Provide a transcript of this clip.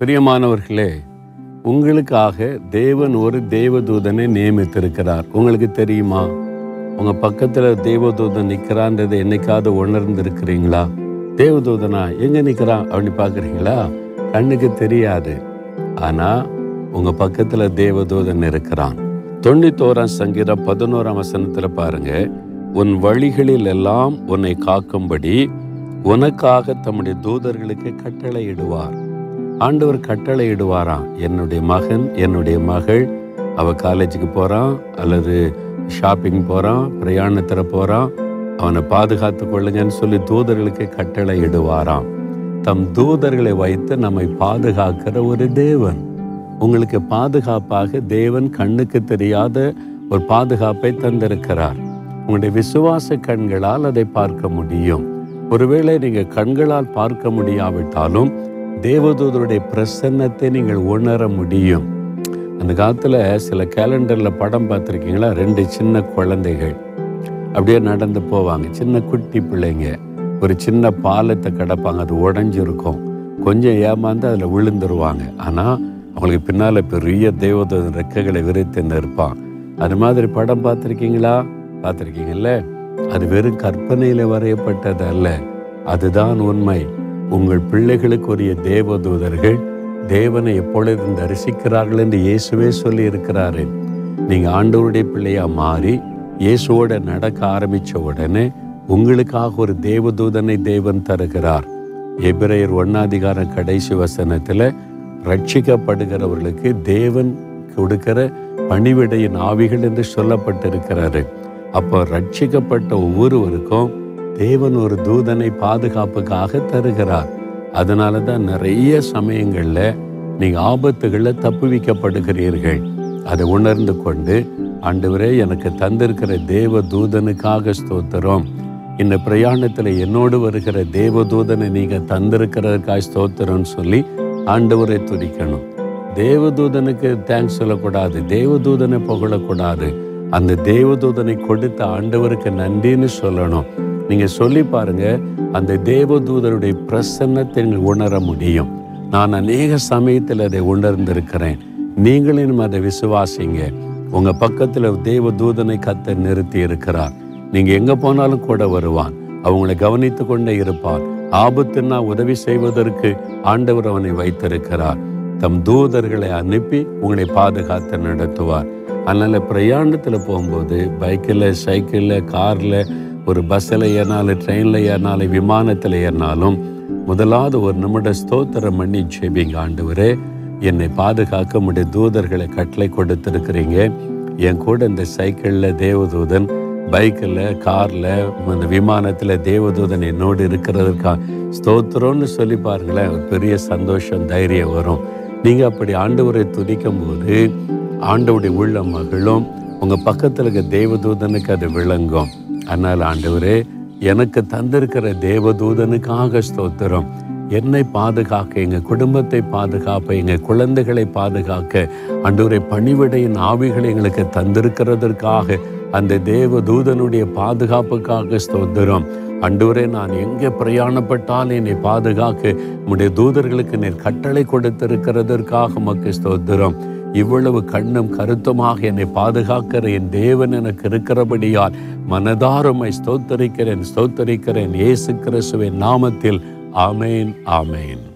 பிரியமானவர்களே உங்களுக்காக தேவன் ஒரு தேவதூதனை நியமித்திருக்கிறார். உங்களுக்கு தெரியுமா? உங்க பக்கத்துல தேவதூதன் நிற்கிறான்றதை என்னைக்காவது உணர்ந்திருக்கிறீங்களா? தேவதூதனா எங்க நிற்கிறான் அப்படின்னு பாக்குறீங்களா கண்ணுக்கு தெரியாது. ஆனா உங்க பக்கத்துல தேவதூதன் இருக்கிறான். தொண்ணூத்தோராம் சங்கீதம் பதினோராம் வசனத்துல பாருங்க. உன் வழிகளில் எல்லாம் உன்னை காக்கும்படி உனக்காக தம்முடைய தூதர்களுக்கு கட்டளையிடுவார். ஆண்டவர் கட்டளையிடுவாராம். என்னுடைய மகன் என்னுடைய மகள் அவ காலேஜுக்கு போகிறான் அல்லது ஷாப்பிங் போகிறான் பிரயாணத்தில் போகிறான் அவனை பாதுகாத்து கொள்ளுங்கன்னு சொல்லி தூதர்களுக்கு கட்டளை இடுவாராம் தம் தூதர்களை வைத்து நம்மை பாதுகாக்கிற ஒரு தேவன். உங்களுக்கு பாதுகாப்பாக தேவன் கண்ணுக்கு தெரியாத ஒரு பாதுகாப்பை தந்திருக்கிறார். உங்களுடைய விசுவாச கண்களால் அதை பார்க்க முடியும். ஒருவேளை நீங்கள் கண்களால் பார்க்க முடியாவிட்டாலும் தேவதூதருடைய பிரசன்னத்தை நீங்கள் உணர முடியும். அந்த காலத்தில் சில கேலண்டரில் படம் பார்த்துருக்கீங்களா? ரெண்டு சின்ன குழந்தைகள். அப்படியே நடந்து போவாங்க. சின்ன குட்டி பிள்ளைங்க. ஒரு சின்ன பாலத்தை கிடப்பாங்க. அது உடஞ்சிருக்கும். கொஞ்சம் ஏமாந்து அதில் விழுந்துருவாங்க. ஆனால் அவங்களுக்கு பின்னால் பெரிய தேவதூதன் ரெக்கைகளை விரித்து நிற்பான். அது மாதிரி படம் பார்த்துருக்கீங்களா? பார்த்துருக்கீங்கல்ல? அது வெறும் கற்பனையில் வரையப்பட்டது அல்ல அதுதான் உண்மை. உங்கள் பிள்ளைகளுக்குரிய தேவதூதர்கள் தேவனை எப்பொழுதும் தரிசிக்கிறார்கள் என்று இயேசுவே சொல்லி இருக்கிறாரு நீங்கள் ஆண்டவருடைய பிள்ளையாக மாறி இயேசுவோட நடக்க ஆரம்பித்த உடனே உங்களுக்காக ஒரு தேவதூதனை தேவன் தருகிறார். எபிரேயர் ஒன்னாதிகார கடைசி வசனத்தில் ரட்சிக்கப்படுகிறவர்களுக்கு தேவன் கொடுக்கிற பணிவிடையின் ஆவிகள் என்று சொல்லப்பட்டிருக்கிறாரு. அப்போ ரட்சிக்கப்பட்ட ஒவ்வொருவருக்கும் தேவன் ஒரு தூதனை பாதுகாப்புக்காக தருகிறார். அதனால தான் நிறைய சமயங்களில் நீங்கள் ஆபத்துகளில் தப்புவிக்கப்படுகிறீர்கள் அதை உணர்ந்து கொண்டு ஆண்டவரே எனக்கு தந்திருக்கிற தேவ தூதனுக்காக ஸ்தோத்திரம். இந்த பிரயாணத்தில் என்னோடு வருகிற தேவ தூதனை நீங்கள் தந்திருக்கிறதுக்காக ஸ்தோத்திரம்னு சொல்லி ஆண்டவரை துதிக்கணும். தேவதூதனுக்கு தேங்க்ஸ் சொல்லக்கூடாது தேவதூதனை புகழக்கூடாது. அந்த தேவதூதனை கொடுத்த ஆண்டவருக்கு நன்றின்னு சொல்லணும். நீங்கள் சொல்லி பாருங்க அந்த தேவதூதருடைய பிரசன்னத்தை நீங்கள் உணர முடியும். நான் அநேக சமயத்தில் அதை உணர்ந்திருக்கிறேன். நீங்களும் அதை விசுவாசிங்க. உங்கள் பக்கத்தில் தேவதூதனை கத்த நிறுத்தி இருக்கிறார். நீங்கள் எங்கே போனாலும் கூட வருவான் அவங்களை கவனித்து கொண்டே இருப்பான் ஆபத்துன்னா உதவி செய்வதற்கு ஆண்டவர் அவனை வைத்திருக்கிறார். தம் தூதர்களை அனுப்பி உங்களை பாதுகாத்து நடத்துவார். அதனால் பிரயாணத்தில் போகும்போது பைக்கில் சைக்கிளில் காரில் ஒரு பஸ்ஸில் ஏறினாலும் ட்ரெயினில் ஏறினாலும் விமானத்தில் ஏறினாலும் முதலாவது ஒரு நிமிட ஸ்தோத்திரம் பண்ணி ஜெபிங்க ஆண்டவரே. என்னை பாதுகாக்க முடிய தூதர்களை கட்டளை கொடுத்துருக்குறீங்க. என் கூட இந்த சைக்கிளில் தேவதூதன் பைக்கில் காரில் இந்த விமானத்தில் தேவதூதன் என்னோடு இருக்கிறதுக்கா ஸ்தோத்திரம்னு சொல்லி பாருங்களேன் ஒரு பெரிய சந்தோஷம் தைரியம் வரும். நீங்கள் அப்படி ஆண்டவரை துதிக்கும் போது ஆண்டவுடைய உள்ள மகளும் உங்கள் பக்கத்தில் இருக்க தேவதூதனுக்கு அது விளங்கும். அதனால் ஆண்டவரே எனக்கு தந்திருக்கிற தேவதூதனுக்காக ஸ்தோத்திரம். என்னை பாதுகாக்க எங்கள் குடும்பத்தை பாதுகாப்ப எங்கள் குழந்தைகளை பாதுகாக்க அன்றுரை பணிவிடையின் ஆவிகளை எங்களுக்கு தந்திருக்கிறதற்காக அந்த தேவ தூதனுடைய பாதுகாப்புக்காக ஸ்தோத்திரம். அன்றுவரே நான் எங்கே பிரயாணப்பட்டால் என்னை பாதுகாக்க உடைய தூதர்களுக்கு நீர் கட்டளை கொடுத்திருக்கிறதற்காக மக்கு ஸ்தோத்திரம். இவ்வளவு கண்ணும் கருத்துமாக என்னை பாதுகாக்கிற என் தேவன் எனக்கு இருக்கிறபடியால் மனதாருமை ஸ்தோத்தரிக்கிறேன் ஸ்தோத்தரிக்கிறேன். இயேசு கிறிஸ்துவின் நாமத்தில். ஆமேன் ஆமேன்.